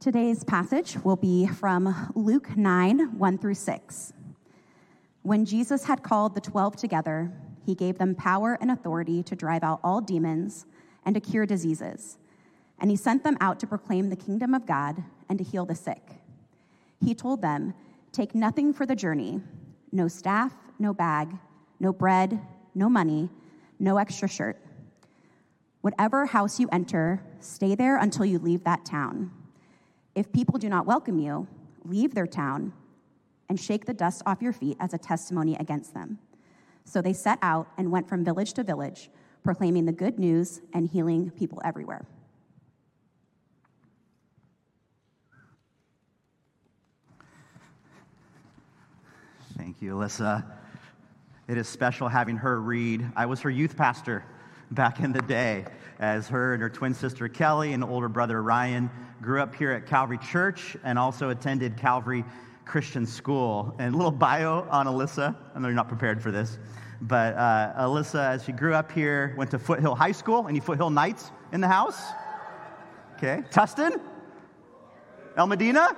Today's passage will be from Luke 9 1 through 6. When Jesus had called the twelve together, he gave them power and authority to drive out all demons and to cure diseases. And he sent them out to proclaim the kingdom of God and to heal the sick. He told them, Take nothing for the journey no staff, no bag, no bread, no money, no extra shirt. Whatever house you enter, stay there until you leave that town. If people do not welcome you, leave their town and shake the dust off your feet as a testimony against them. So they set out and went from village to village, proclaiming the good news and healing people everywhere. Thank you, Alyssa. It is special having her read. I was her youth pastor back in the day, as her and her twin sister Kelly and older brother Ryan grew up here at Calvary Church and also attended Calvary Christian School. And a little bio on Alyssa. I know you're not prepared for this, but uh, Alyssa, as she grew up here, went to Foothill High School. Any Foothill Knights in the house? Okay. Tustin? El Modena?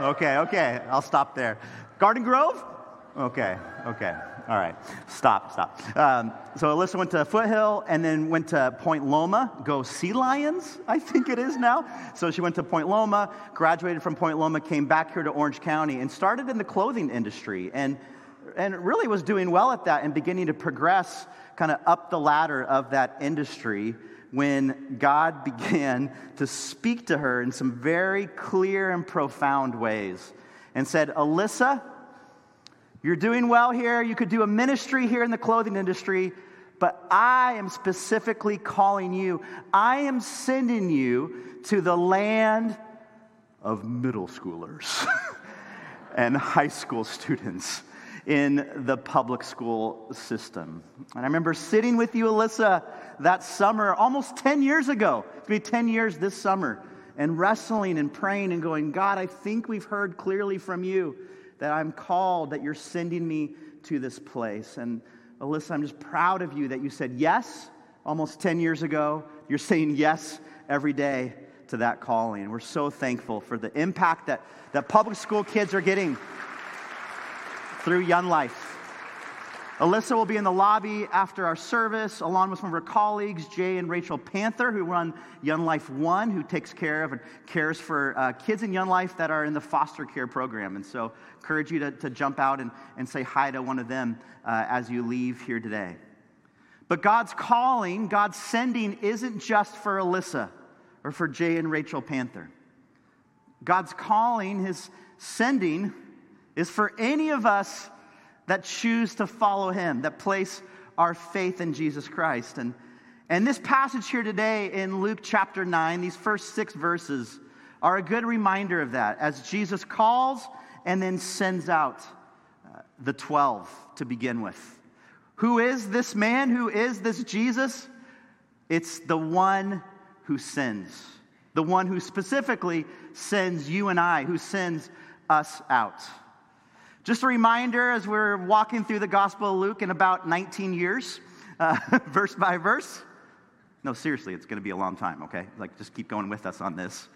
Okay, okay. I'll stop there. Garden Grove? Okay, okay. All right. Stop, stop. Um, so Alyssa went to Foothill and then went to Point Loma, go Sea Lions, I think it is now. So she went to Point Loma, graduated from Point Loma, came back here to Orange County, and started in the clothing industry. And, and really was doing well at that and beginning to progress kind of up the ladder of that industry when God began to speak to her in some very clear and profound ways and said, Alyssa, you're doing well here. You could do a ministry here in the clothing industry, but I am specifically calling you. I am sending you to the land of middle schoolers and high school students in the public school system. And I remember sitting with you, Alyssa, that summer, almost 10 years ago. To be 10 years this summer, and wrestling and praying and going, God, I think we've heard clearly from you that I'm called, that you're sending me to this place. And Alyssa, I'm just proud of you that you said yes almost 10 years ago. You're saying yes every day to that calling. And we're so thankful for the impact that, that public school kids are getting through Young Life. Alyssa will be in the lobby after our service, along with some of her colleagues, Jay and Rachel Panther, who run Young Life One, who takes care of and cares for uh, kids in Young Life that are in the foster care program. And so, encourage you to, to jump out and, and say hi to one of them uh, as you leave here today. But God's calling, God's sending, isn't just for Alyssa or for Jay and Rachel Panther. God's calling, His sending, is for any of us that choose to follow him, that place our faith in Jesus Christ. And, and this passage here today in Luke chapter 9, these first six verses, are a good reminder of that as Jesus calls and then sends out uh, the 12 to begin with. Who is this man? Who is this Jesus? It's the one who sends, the one who specifically sends you and I, who sends us out. Just a reminder as we're walking through the Gospel of Luke in about 19 years, uh, verse by verse. No, seriously, it's going to be a long time, okay? Like, just keep going with us on this.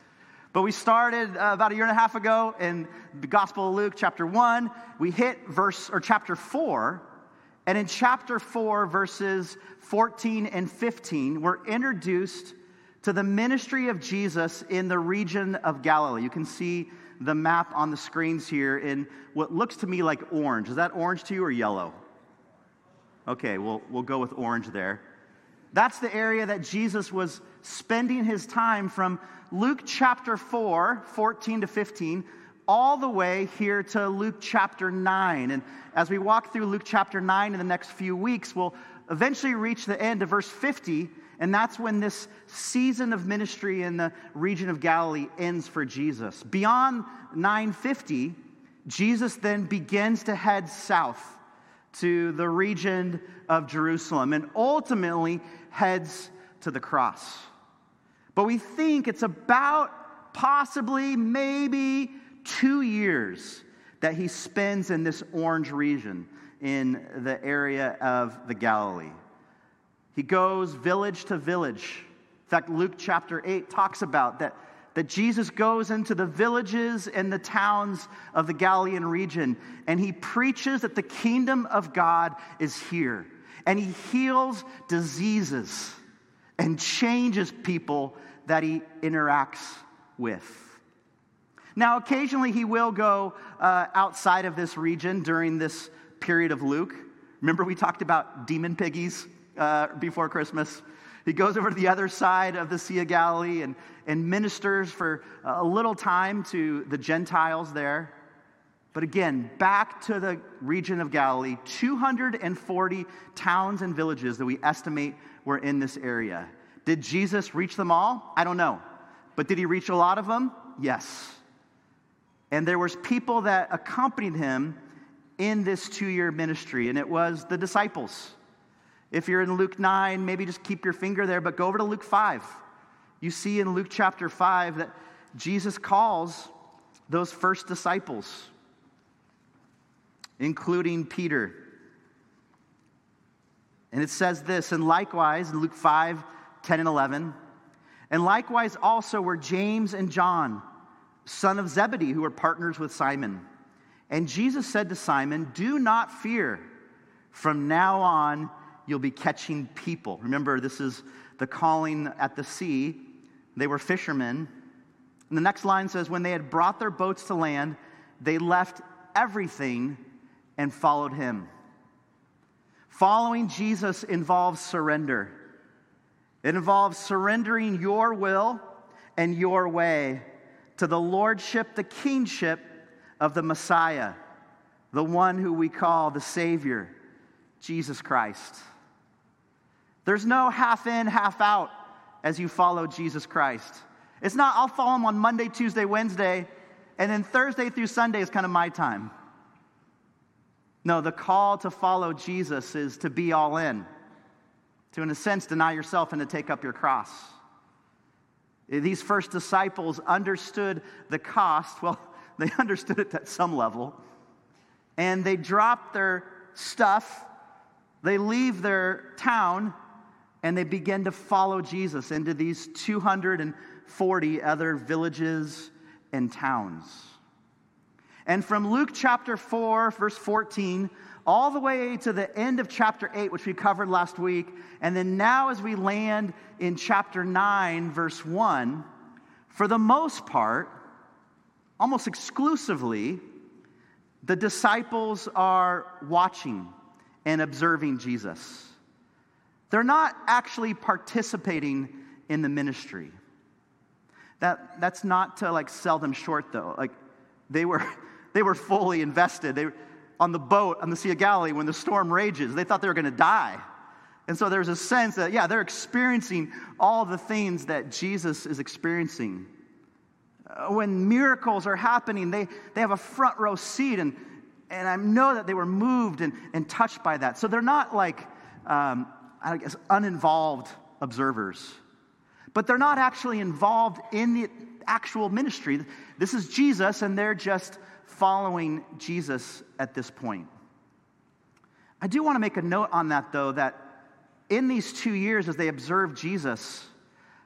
But we started uh, about a year and a half ago in the Gospel of Luke, chapter 1. We hit verse, or chapter 4. And in chapter 4, verses 14 and 15, we're introduced to the ministry of Jesus in the region of Galilee. You can see the map on the screens here in what looks to me like orange. Is that orange to you or yellow? Okay, we'll, we'll go with orange there. That's the area that Jesus was spending his time from Luke chapter 4, 14 to 15, all the way here to Luke chapter 9. And as we walk through Luke chapter 9 in the next few weeks, we'll eventually reach the end of verse 50 and that's when this season of ministry in the region of Galilee ends for Jesus. Beyond 950, Jesus then begins to head south to the region of Jerusalem and ultimately heads to the cross. But we think it's about possibly, maybe two years that he spends in this orange region in the area of the Galilee. He goes village to village. In fact, Luke chapter 8 talks about that that Jesus goes into the villages and the towns of the Galilean region and he preaches that the kingdom of God is here. And he heals diseases and changes people that he interacts with. Now, occasionally he will go uh, outside of this region during this period of Luke. Remember, we talked about demon piggies uh, before Christmas? He goes over to the other side of the Sea of Galilee and, and ministers for a little time to the Gentiles there. But again, back to the region of Galilee, 240 towns and villages that we estimate were in this area. Did Jesus reach them all? I don't know. But did he reach a lot of them? Yes. And there was people that accompanied him in this two-year ministry, and it was the disciples. If you're in Luke 9, maybe just keep your finger there, but go over to Luke 5. You see in Luke chapter 5 that Jesus calls those first disciples, including Peter. And it says this, and likewise, in Luke 5 10 and 11, and likewise also were James and John, son of Zebedee, who were partners with Simon. And Jesus said to Simon, Do not fear. From now on, you'll be catching people. Remember, this is the calling at the sea. They were fishermen. And the next line says, When they had brought their boats to land, they left everything and followed him. Following Jesus involves surrender. It involves surrendering your will and your way to the lordship, the kingship of the Messiah, the one who we call the Savior, Jesus Christ. There's no half in, half out as you follow Jesus Christ. It's not, I'll follow him on Monday, Tuesday, Wednesday, and then Thursday through Sunday is kind of my time. No, the call to follow Jesus is to be all in, to, in a sense, deny yourself and to take up your cross. These first disciples understood the cost. Well, they understood it at some level. And they dropped their stuff, they leave their town, and they begin to follow Jesus into these 240 other villages and towns. And from Luke chapter 4, verse 14, all the way to the end of chapter 8, which we covered last week, and then now as we land in chapter 9, verse 1, for the most part, almost exclusively, the disciples are watching and observing Jesus. They're not actually participating in the ministry. That, that's not to like sell them short though. Like they were, they were fully invested. They were on the boat on the Sea of Galilee when the storm rages. They thought they were going to die. And so there's a sense that, yeah, they're experiencing all the things that Jesus is experiencing. Uh, when miracles are happening, they, they have a front row seat, and, and I know that they were moved and, and touched by that. So they're not like um, I guess, uninvolved observers. But they're not actually involved in the actual ministry. This is Jesus, and they're just following Jesus at this point. I do want to make a note on that, though, that in these two years, as they observe Jesus,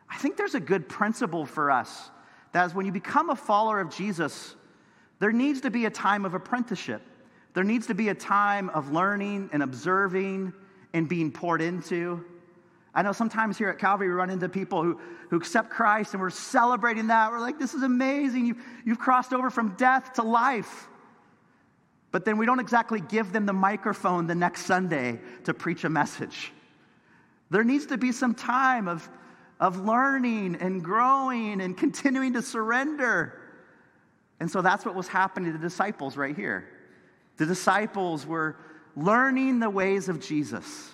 I think there's a good principle for us that is when you become a follower of Jesus, there needs to be a time of apprenticeship. There needs to be a time of learning and observing and being poured into. I know sometimes here at Calvary we run into people who, who accept Christ and we're celebrating that. We're like, this is amazing. You, you've crossed over from death to life. But then we don't exactly give them the microphone the next Sunday to preach a message. There needs to be some time of, of learning and growing and continuing to surrender. And so that's what was happening to the disciples right here. The disciples were learning the ways of Jesus,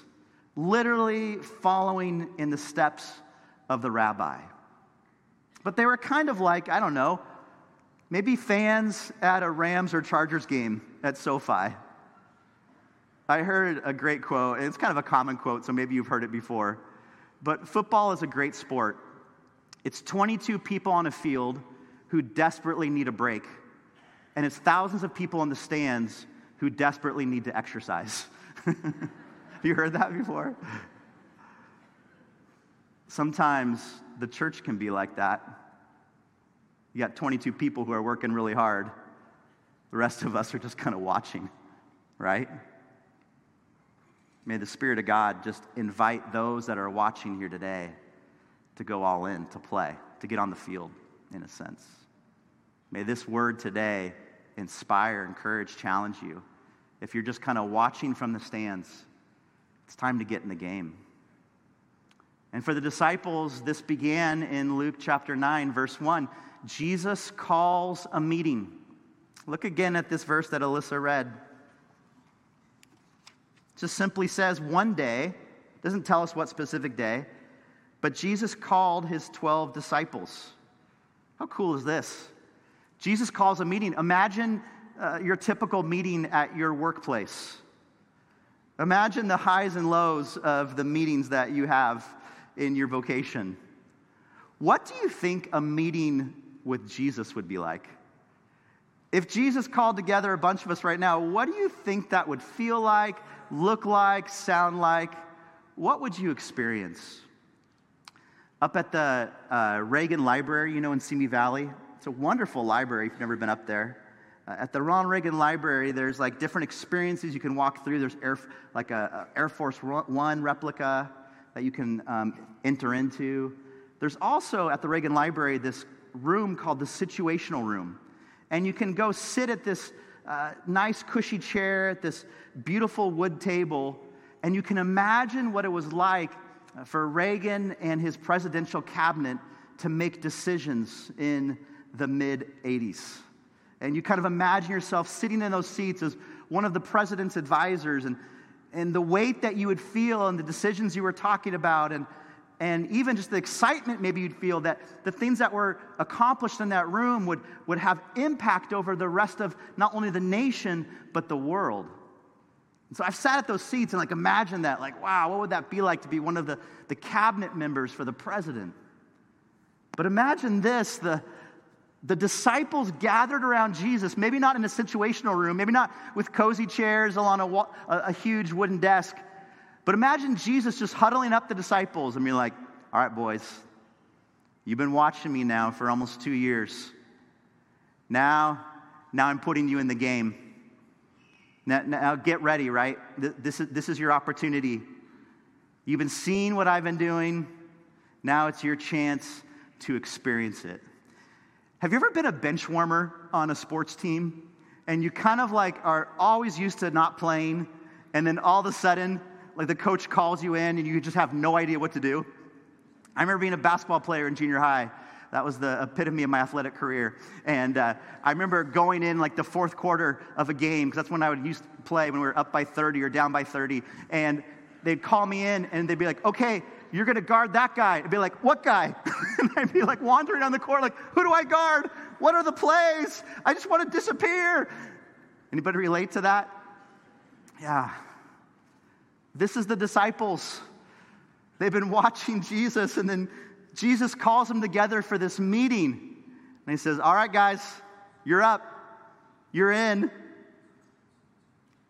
literally following in the steps of the rabbi. But they were kind of like, I don't know, maybe fans at a Rams or Chargers game at SoFi. I heard a great quote, it's kind of a common quote, so maybe you've heard it before. But football is a great sport. It's 22 people on a field who desperately need a break, and it's thousands of people in the stands who desperately need to exercise. Have you heard that before? Sometimes the church can be like that. You got 22 people who are working really hard. The rest of us are just kind of watching, right? May the Spirit of God just invite those that are watching here today to go all in, to play, to get on the field, in a sense. May this word today inspire, encourage, challenge you. If you're just kind of watching from the stands, it's time to get in the game. And for the disciples, this began in Luke chapter 9, verse 1. Jesus calls a meeting. Look again at this verse that Alyssa read. It just simply says one day, doesn't tell us what specific day, but Jesus called his 12 disciples. How cool is this? Jesus calls a meeting. Imagine uh, your typical meeting at your workplace. Imagine the highs and lows of the meetings that you have in your vocation. What do you think a meeting with Jesus would be like? If Jesus called together a bunch of us right now, what do you think that would feel like, look like, sound like? What would you experience? Up at the uh, Reagan Library, you know, in Simi Valley, it's a wonderful library if you've never been up there. At the Ronald Reagan Library, there's like different experiences you can walk through. There's Air, like a, a Air Force One replica that you can um, enter into. There's also at the Reagan Library this room called the Situational Room. And you can go sit at this uh, nice, cushy chair at this beautiful wood table, and you can imagine what it was like for Reagan and his presidential cabinet to make decisions in the mid 80s. And you kind of imagine yourself sitting in those seats as one of the president's advisors and, and the weight that you would feel and the decisions you were talking about and, and even just the excitement maybe you'd feel that the things that were accomplished in that room would, would have impact over the rest of not only the nation but the world. And so i've sat at those seats and like imagine that like wow what would that be like to be one of the, the cabinet members for the president? But imagine this the, the disciples gathered around Jesus, maybe not in a situational room, maybe not with cozy chairs along a, a, huge wooden desk, but imagine Jesus just huddling up the disciples and be like, All right, boys, you've been watching me now for almost two years. Now, now I'm putting you in the game. Now, now get ready, right? This is, this is your opportunity. You've been seeing what I've been doing. Now it's your chance to experience it. Have you ever been a bench warmer on a sports team and you kind of like are always used to not playing and then all of a sudden like the coach calls you in and you just have no idea what to do? I remember being a basketball player in junior high. That was the epitome of my athletic career. And uh, I remember going in like the fourth quarter of a game, because that's when I would used to play when we were up by 30 or down by 30. And they'd call me in and they'd be like, okay, you're going to guard that guy. I'd be like, What guy? and I'd be like wandering on the court, like, Who do I guard? What are the plays? I just want to disappear. Anybody relate to that? Yeah. This is the disciples. They've been watching Jesus, and then Jesus calls them together for this meeting. And he says, All right, guys, you're up. You're in.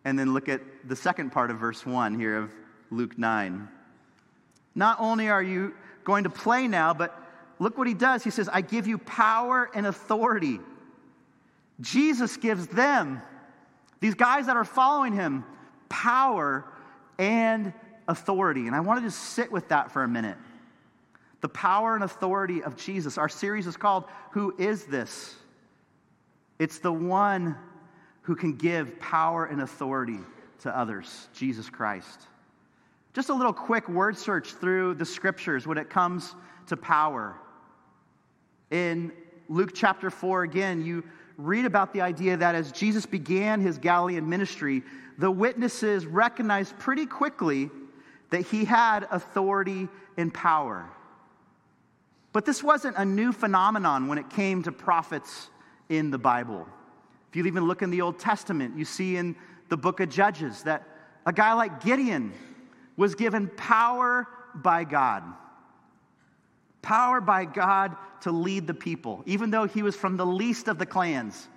And then look at the second part of verse 1 here of Luke 9. Not only are you going to play now, but look what he does. He says, I give you power and authority. Jesus gives them, these guys that are following him, power and authority. And I want to just sit with that for a minute. The power and authority of Jesus. Our series is called Who is This? It's the one who can give power and authority to others, Jesus Christ. Just a little quick word search through the scriptures when it comes to power. In Luke chapter 4, again, you read about the idea that as Jesus began his Galilean ministry, the witnesses recognized pretty quickly that he had authority and power. But this wasn't a new phenomenon when it came to prophets in the Bible. If you even look in the Old Testament, you see in the book of Judges that a guy like Gideon was given power by God. Power by God to lead the people. Even though he was from the least of the clans,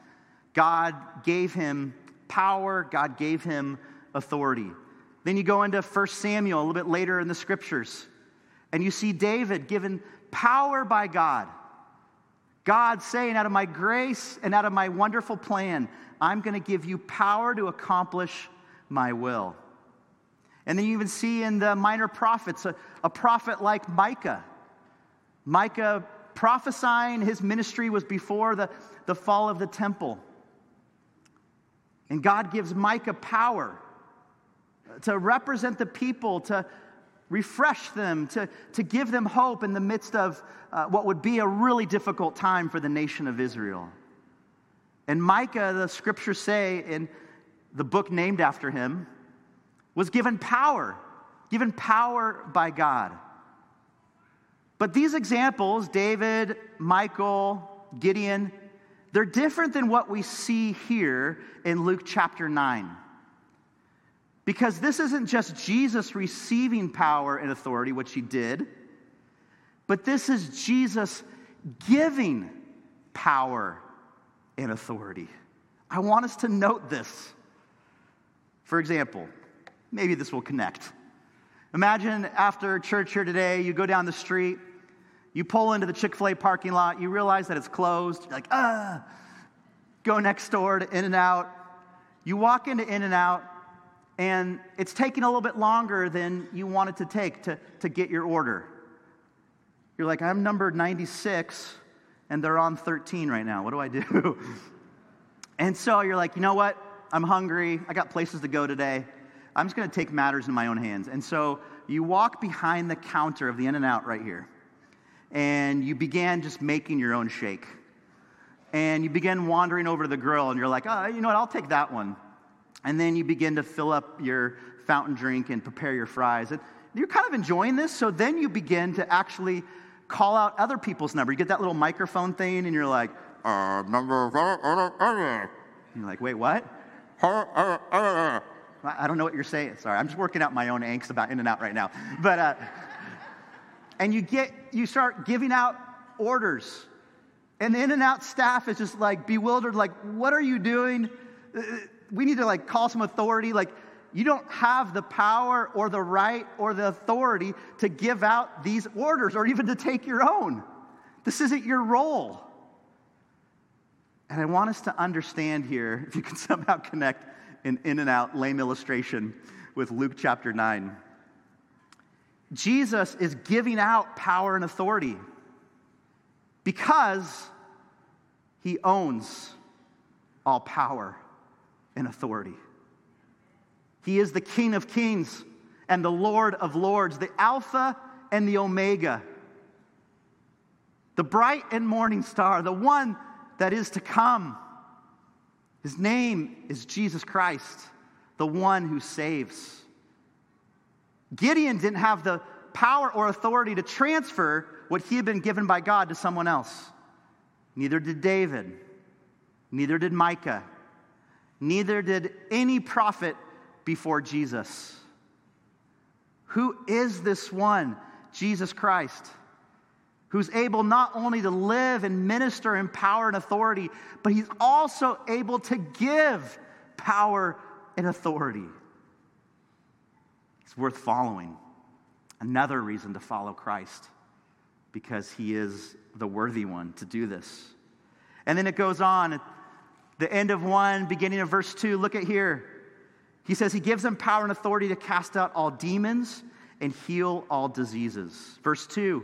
God gave him power, God gave him authority. Then you go into 1 Samuel a little bit later in the scriptures, and you see David given power by God. God saying, out of my grace and out of my wonderful plan, I'm going to give you power to accomplish my will. And then you even see in the minor prophets a, a prophet like Micah. Micah prophesying, his ministry was before the, the fall of the temple. And God gives Micah power to represent the people, to refresh them, to, to give them hope in the midst of uh, what would be a really difficult time for the nation of Israel. And Micah, the scriptures say in the book named after him, was given power, given power by God. But these examples, David, Micah, Gideon, they're different than what we see here in Luke chapter 9. Because this isn't just Jesus receiving power and authority, which he did, but this is Jesus giving power and authority. I want us to note this. For example, maybe this will connect. Imagine after church here today, you go down the street, you pull into the Chick fil A parking lot, you realize that it's closed. You're like, ah, go next door to In N Out. You walk into In N Out, and it's taking a little bit longer than you want it to take to, to get your order. You're like, I'm number 96, and they're on 13 right now. What do I do? and so you're like, you know what? I'm hungry. I got places to go today. I'm just going to take matters in my own hands. And so you walk behind the counter of the In N Out right here, and you began just making your own shake. And you begin wandering over to the grill, and you're like, oh, you know what? I'll take that one. And then you begin to fill up your fountain drink and prepare your fries. And you're kind of enjoying this, so then you begin to actually call out other people's number. You get that little microphone thing, and you're like, uh, number. You're like, wait, what? I don't know what you're saying. Sorry, I'm just working out my own angst about In and Out right now. But uh, and you get you start giving out orders, and the In and Out staff is just like bewildered, like, what are you doing? Uh, we need to like call some authority. Like, you don't have the power or the right or the authority to give out these orders or even to take your own. This isn't your role. And I want us to understand here, if you can somehow connect an in and out lame illustration with Luke chapter 9. Jesus is giving out power and authority because he owns all power and authority. He is the King of kings and the Lord of lords, the Alpha and the Omega, the bright and morning star, the one that is to come. His name is Jesus Christ, the one who saves. Gideon didn't have the power or authority to transfer what he had been given by God to someone else. Neither did David. Neither did Micah. Neither did any prophet before Jesus. Who is this one? Jesus Christ who's able not only to live and minister in power and authority, but he's also able to give power and authority. It's worth following. Another reason to follow Christ, because he is the worthy one to do this. And then it goes on, the end of one, beginning of verse two. Look at here. He says he gives them power and authority to cast out all demons and heal all diseases. Verse 2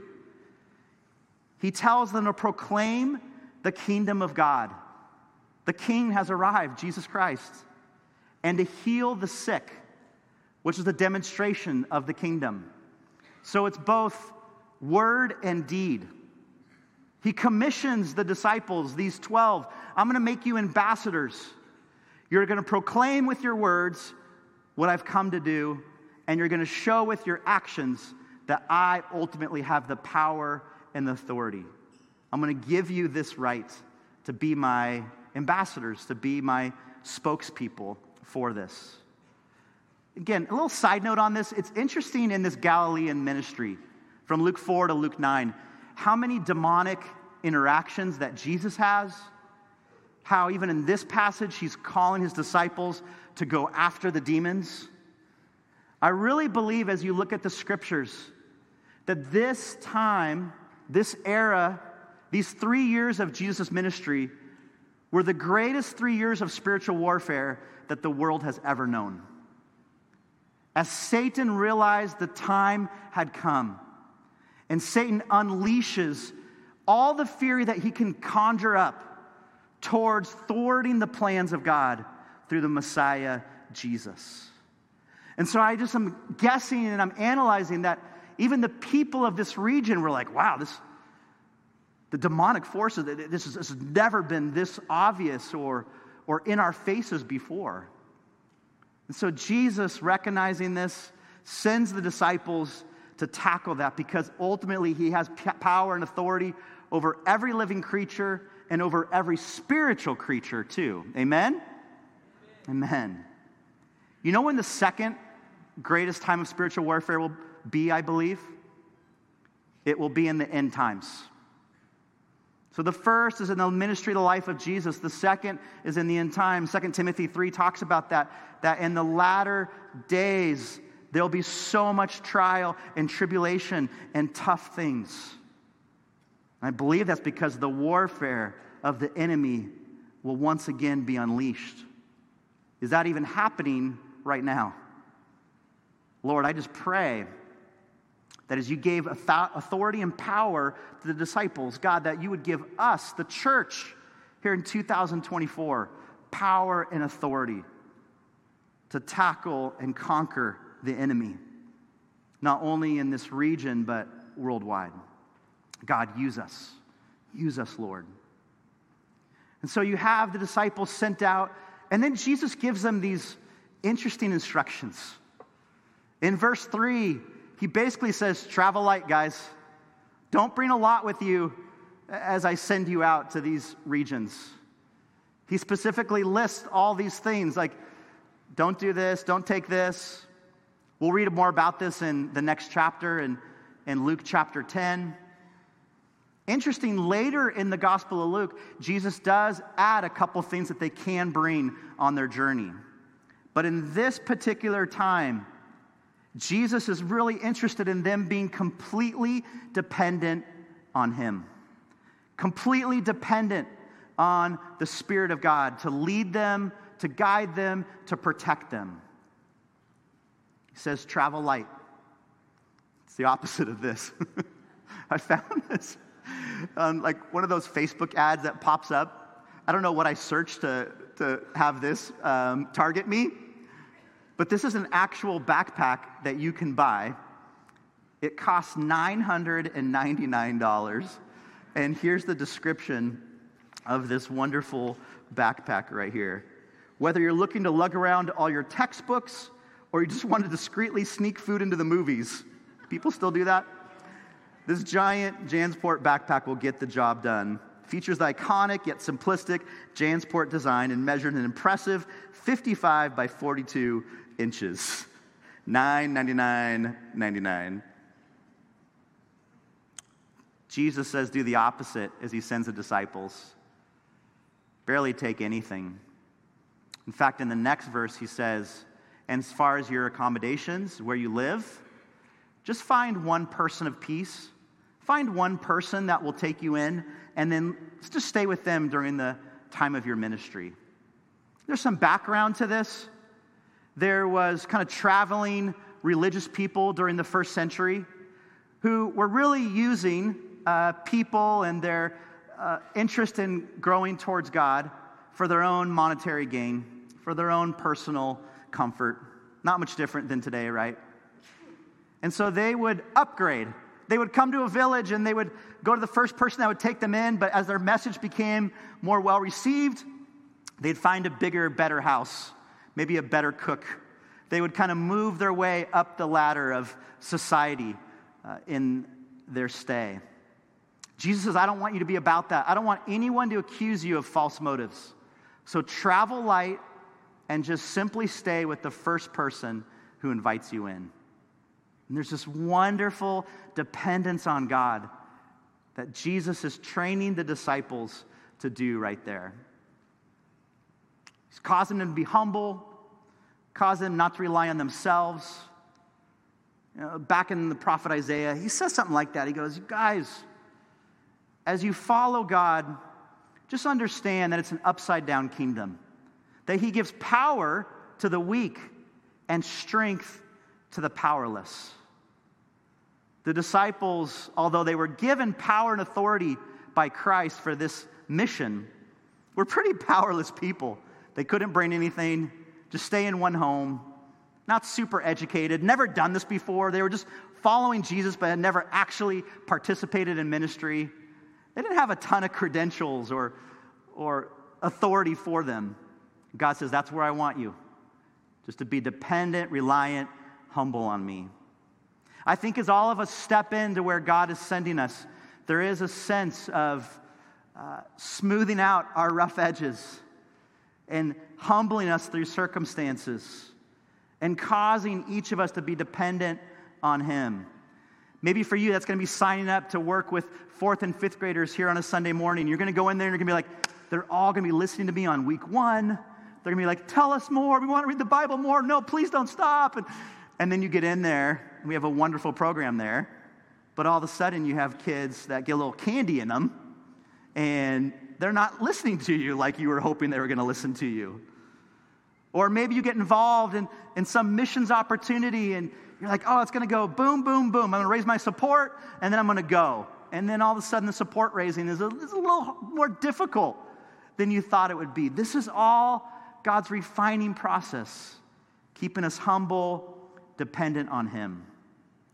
he tells them to proclaim the kingdom of God. The king has arrived, Jesus Christ, and to heal the sick, which is a demonstration of the kingdom. So it's both word and deed. He commissions the disciples, these 12, I'm going to make you ambassadors. You're going to proclaim with your words what I've come to do, and you're going to show with your actions that I ultimately have the power and authority. I'm going to give you this right to be my ambassadors, to be my spokespeople for this. Again, a little side note on this. It's interesting in this Galilean ministry from Luke 4 to Luke 9 how many demonic interactions that Jesus has. How, even in this passage, he's calling his disciples to go after the demons. I really believe as you look at the scriptures that this time this era These three years of Jesus' ministry were the greatest three years of spiritual warfare that the world has ever known. As Satan realized the time had come, and Satan unleashes all the fury that he can conjure up towards thwarting the plans of God through the Messiah, Jesus. And so I just am guessing and I'm analyzing that even the people of this region were like, wow, this, the demonic forces, this, is, this has never been this obvious or, or in our faces before. And so Jesus, recognizing this, sends the disciples to tackle that because ultimately he has power and authority over every living creature and over every spiritual creature too. Amen? Amen. Amen. You know when the second greatest time of spiritual warfare will be, I believe? It will be in the end times. So the first is in the ministry of the life of Jesus. The second is in the end times. 2 Timothy 3 talks about that, that in the latter days there'll be so much trial and tribulation and tough things. I believe that's because the warfare of the enemy will once again be unleashed. Is that even happening right now? Lord, I just pray that as you gave authority and power to the disciples, God, that you would give us, the church, here in 2024, power and authority to tackle and conquer the enemy, not only in this region, but worldwide. God, use us. Use us, Lord. And so you have the disciples sent out, and then Jesus gives them these interesting instructions. In verse 3, he basically says, Travel light, guys. Don't bring a lot with you as I send you out to these regions. He specifically lists all these things like, don't do this, don't take this. We'll read more about this in the next chapter in, in Luke chapter 10. Interesting, later in the Gospel of Luke, Jesus does add a couple things that they can bring on their journey. But in this particular time, Jesus is really interested in them being completely dependent on Him, completely dependent on the Spirit of God to lead them, to guide them, to protect them. He says, travel light. It's the opposite of this. I found this on like one of those Facebook ads that pops up. I don't know what I searched to, to have this um, target me but this is an actual backpack that you can buy. It costs $999. And here's the description of this wonderful backpack right here. Whether you're looking to lug around all your textbooks or you just want to discreetly sneak food into the movies, people still do that? This giant JanSport backpack will get the job done. Features the iconic yet simplistic JanSport design and measured an impressive 55 by 42 inches. 999.99. Jesus says, do the opposite as he sends the disciples. Barely take anything. In fact, in the next verse, he says, and as far as your accommodations, where you live, just find one person of peace. Find one person that will take you in, and then just stay with them during the time of your ministry. There's some background to this. There was kind of traveling religious people during the first century who were really using uh, people and their uh, interest in growing towards God for their own monetary gain, for their own personal comfort. Not much different than today, right? And so they would upgrade. They would come to a village and they would go to the first person that would take them in, but as their message became more well received, they'd find a bigger, better house, maybe a better cook. They would kind of move their way up the ladder of society uh, in their stay. Jesus says, I don't want you to be about that. I don't want anyone to accuse you of false motives. So travel light and just simply stay with the first person who invites you in. And there's this wonderful dependence on God that Jesus is training the disciples to do right there. He's causing them to be humble, causing them not to rely on themselves. You know, back in the prophet Isaiah, he says something like that. He goes, You guys, as you follow God, just understand that it's an upside down kingdom, that He gives power to the weak and strength to the powerless. The disciples, although they were given power and authority by Christ for this mission, were pretty powerless people. They couldn't bring anything, just stay in one home, not super educated, never done this before. They were just following Jesus, but had never actually participated in ministry. They didn't have a ton of credentials or, or authority for them. God says, That's where I want you, just to be dependent, reliant, humble on me. I think as all of us step into where God is sending us, there is a sense of uh, smoothing out our rough edges and humbling us through circumstances and causing each of us to be dependent on Him. Maybe for you, that's going to be signing up to work with fourth and fifth graders here on a Sunday morning. You're going to go in there and you're going to be like, they're all going to be listening to me on week one. They're going to be like, tell us more. We want to read the Bible more. No, please don't stop. And, and then you get in there, we have a wonderful program there. But all of a sudden, you have kids that get a little candy in them, and they're not listening to you like you were hoping they were going to listen to you. Or maybe you get involved in, in some missions opportunity and you're like, oh, it's going to go boom, boom, boom. I'm going to raise my support and then I'm going to go. And then all of a sudden, the support raising is a, is a little more difficult than you thought it would be. This is all God's refining process, keeping us humble, dependent on Him.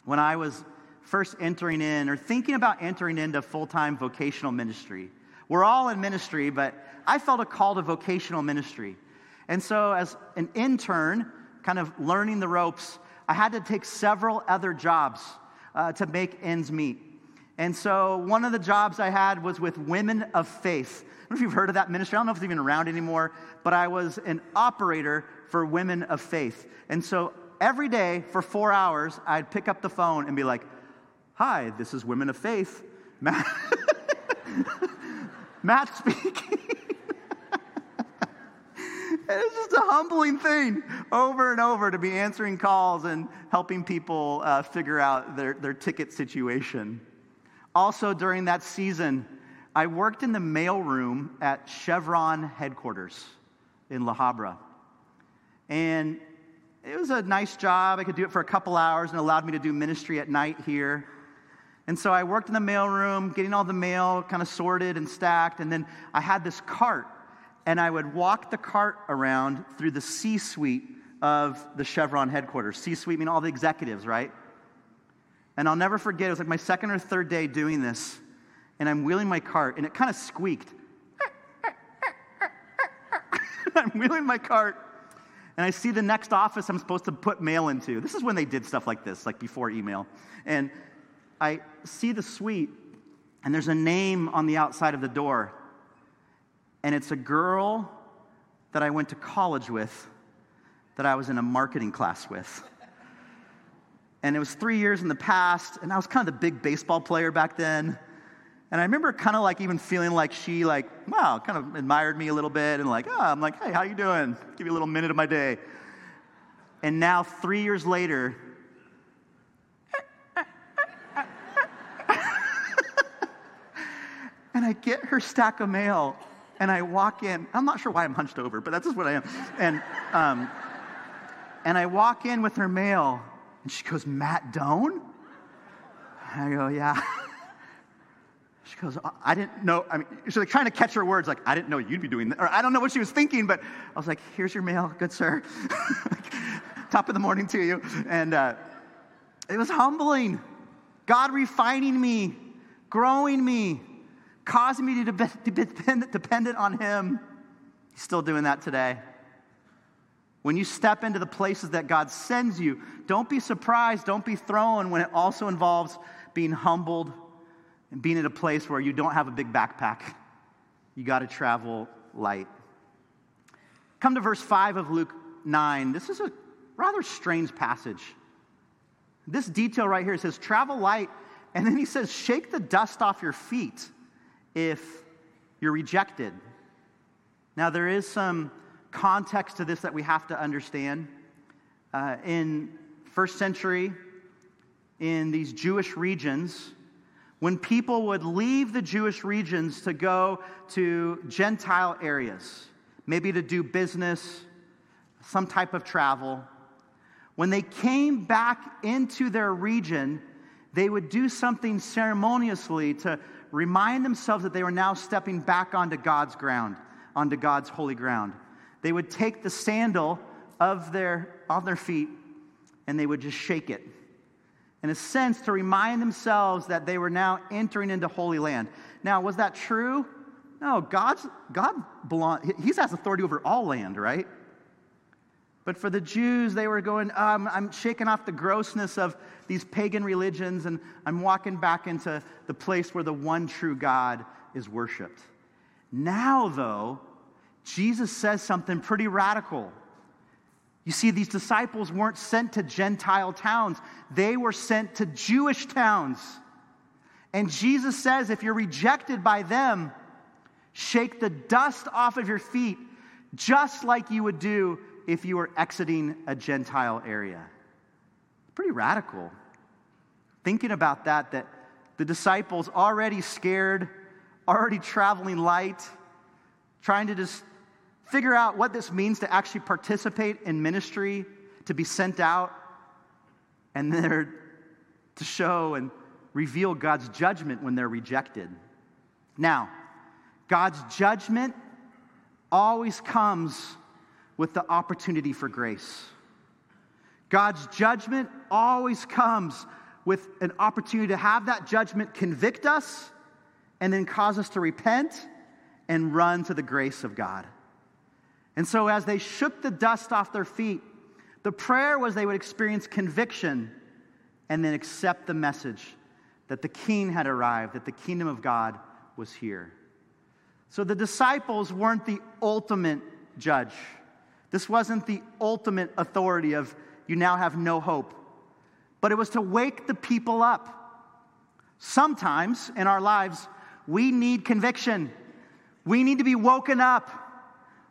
When I was first entering in or thinking about entering into full time vocational ministry, we're all in ministry, but I felt a call to vocational ministry. And so, as an intern, kind of learning the ropes, I had to take several other jobs uh, to make ends meet. And so, one of the jobs I had was with Women of Faith. I don't know if you've heard of that ministry. I don't know if it's even around anymore, but I was an operator for Women of Faith. And so, every day for four hours, I'd pick up the phone and be like, Hi, this is Women of Faith. Matt, speaking. it's just a humbling thing over and over to be answering calls and helping people uh, figure out their, their ticket situation. Also, during that season, I worked in the mailroom at Chevron headquarters in La Habra. And it was a nice job. I could do it for a couple hours and allowed me to do ministry at night here. And so I worked in the mailroom, getting all the mail kind of sorted and stacked. And then I had this cart and I would walk the cart around through the C suite of the Chevron headquarters. C suite meaning all the executives, right? And I'll never forget, it was like my second or third day doing this, and I'm wheeling my cart, and it kind of squeaked. I'm wheeling my cart, and I see the next office I'm supposed to put mail into. This is when they did stuff like this, like before email. And I see the suite, and there's a name on the outside of the door and it's a girl that I went to college with that I was in a marketing class with. And it was three years in the past, and I was kind of the big baseball player back then. And I remember kind of like even feeling like she like, wow, kind of admired me a little bit and like, oh, I'm like, hey, how you doing? Give you a little minute of my day. And now three years later, and I get her stack of mail and I walk in. I'm not sure why I'm hunched over, but that's just what I am. And, um, and I walk in with her mail, and she goes, Matt Doan? I go, yeah. She goes, I didn't know. I mean, she's like trying to catch her words, like, I didn't know you'd be doing that. Or I don't know what she was thinking, but I was like, here's your mail, good sir. Top of the morning to you. And uh, it was humbling. God refining me, growing me causing me to be dependent on Him. He's still doing that today. When you step into the places that God sends you, don't be surprised, don't be thrown when it also involves being humbled and being in a place where you don't have a big backpack. You got to travel light. Come to verse 5 of Luke 9. This is a rather strange passage. This detail right here says, travel light, and then he says, shake the dust off your feet if you're rejected. Now, there is some context to this that we have to understand. Uh, in first century, in these Jewish regions, when people would leave the Jewish regions to go to Gentile areas, maybe to do business, some type of travel, when they came back into their region, they would do something ceremoniously to remind themselves that they were now stepping back onto God's ground, onto God's holy ground. They would take the sandal of their, on their feet and they would just shake it. In a sense, to remind themselves that they were now entering into Holy Land. Now, was that true? No, God's, God belong, He has authority over all land, right? But for the Jews, they were going, um, I'm shaking off the grossness of these pagan religions and I'm walking back into the place where the one true God is worshiped. Now, though, Jesus says something pretty radical. You see, these disciples weren't sent to Gentile towns, they were sent to Jewish towns. And Jesus says, if you're rejected by them, shake the dust off of your feet, just like you would do if you were exiting a Gentile area. Pretty radical. Thinking about that, that the disciples already scared, already traveling light, trying to just figure out what this means to actually participate in ministry, to be sent out, and then to show and reveal God's judgment when they're rejected. Now, God's judgment always comes with the opportunity for grace. God's judgment always comes with an opportunity to have that judgment convict us and then cause us to repent and run to the grace of God. And so, as they shook the dust off their feet, the prayer was they would experience conviction and then accept the message that the king had arrived, that the kingdom of God was here. So, the disciples weren't the ultimate judge. This wasn't the ultimate authority of you now have no hope, but it was to wake the people up. Sometimes in our lives, we need conviction. We need to be woken up.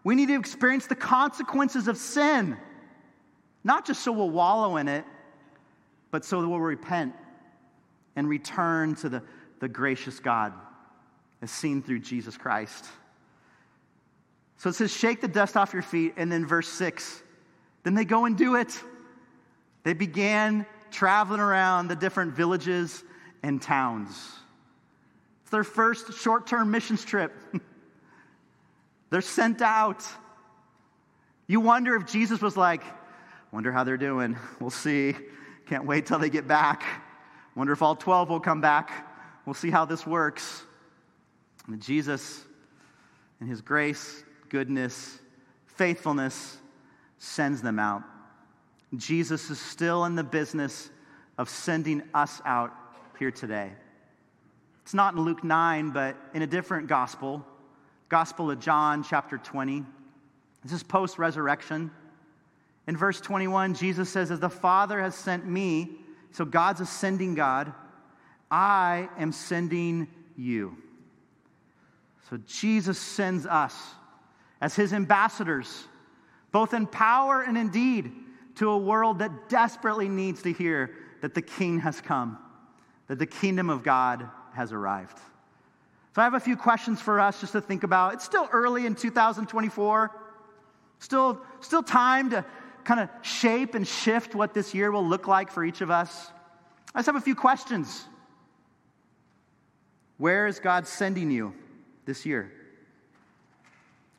We need to experience the consequences of sin, not just so we'll wallow in it, but so that we'll repent and return to the, the gracious God as seen through Jesus Christ. So it says, shake the dust off your feet. And then verse six, then they go and do it. They began traveling around the different villages and towns. It's their first short term missions trip. They're sent out. You wonder if Jesus was like, wonder how they're doing. We'll see. Can't wait till they get back. Wonder if all 12 will come back. We'll see how this works. And Jesus, in his grace, goodness, faithfulness, sends them out. Jesus is still in the business of sending us out here today. It's not in Luke 9, but in a different gospel, Gospel of John, chapter 20. This is post resurrection. In verse 21, Jesus says, As the Father has sent me, so God's ascending God, I am sending you. So Jesus sends us as his ambassadors, both in power and in deed, to a world that desperately needs to hear that the King has come, that the kingdom of God has arrived. So I have a few questions for us just to think about. It's still early in 2024. Still, still time to kind of shape and shift what this year will look like for each of us. I just have a few questions. Where is God sending you this year?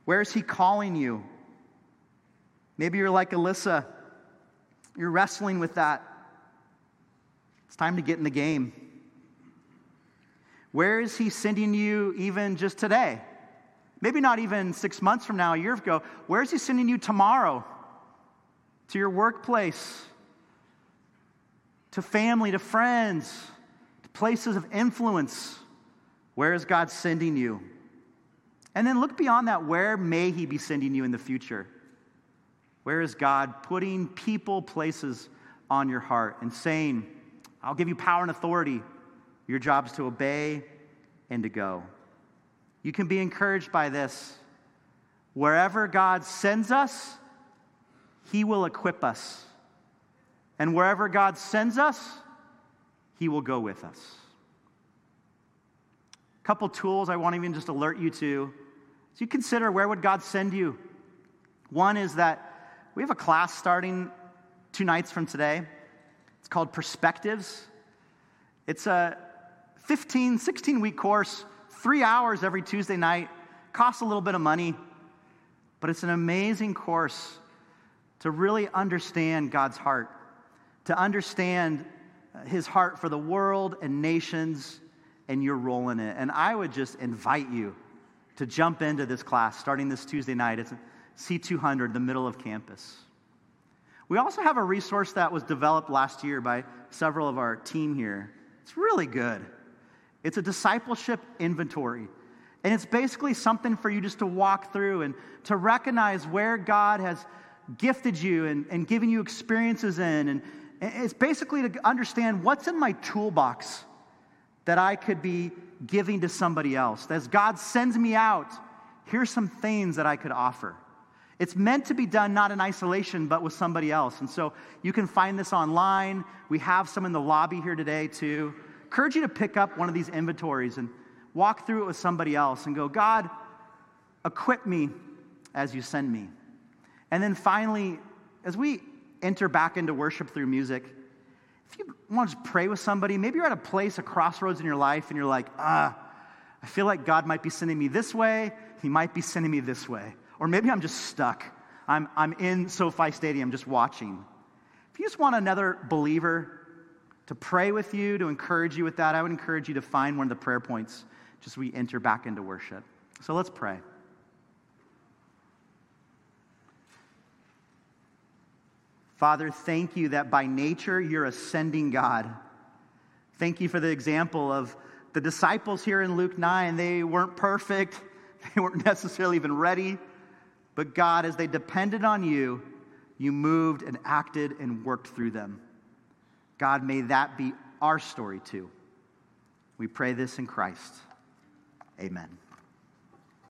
Where is He calling you? Maybe you're like Alyssa, you're wrestling with that. It's time to get in the game. Where is He sending you even just today? Maybe not even six months from now, a year ago. Where is He sending you tomorrow? To your workplace, to family, to friends, to places of influence. Where is God sending you? And then look beyond that. Where may He be sending you in the future? Where is God putting people, places on your heart and saying, I'll give you power and authority. Your job is to obey and to go. You can be encouraged by this. Wherever God sends us, He will equip us. And wherever God sends us, He will go with us. A couple tools I want to even just alert you to. As you consider where would God send you? One is that we have a class starting two nights from today. It's called Perspectives. It's a 15, 16 week course, three hours every Tuesday night, costs a little bit of money, but it's an amazing course to really understand God's heart, to understand uh, his heart for the world and nations and your role in it. And I would just invite you to jump into this class starting this Tuesday night. It's C200, the middle of campus. We also have a resource that was developed last year by several of our team here. It's really good. It's a discipleship inventory. And it's basically something for you just to walk through and to recognize where God has gifted you and, and given you experiences in. And it's basically to understand what's in my toolbox that I could be giving to somebody else. As God sends me out, here's some things that I could offer. It's meant to be done not in isolation, but with somebody else. And so you can find this online. We have some in the lobby here today, too. Encourage you to pick up one of these inventories and walk through it with somebody else and go, God, equip me as you send me. And then finally, as we enter back into worship through music, if you want to pray with somebody, maybe you're at a place, a crossroads in your life, and you're like, ah, I feel like God might be sending me this way, He might be sending me this way. Or maybe I'm just stuck. I'm, I'm in SoFi Stadium just watching. If you just want another believer to pray with you, to encourage you with that, I would encourage you to find one of the prayer points just we enter back into worship. So let's pray. Father, thank you that by nature you're a sending God. Thank you for the example of the disciples here in Luke 9. They weren't perfect, they weren't necessarily even ready. But God, as they depended on you, you moved and acted and worked through them. God, may that be our story too. We pray this in Christ. Amen.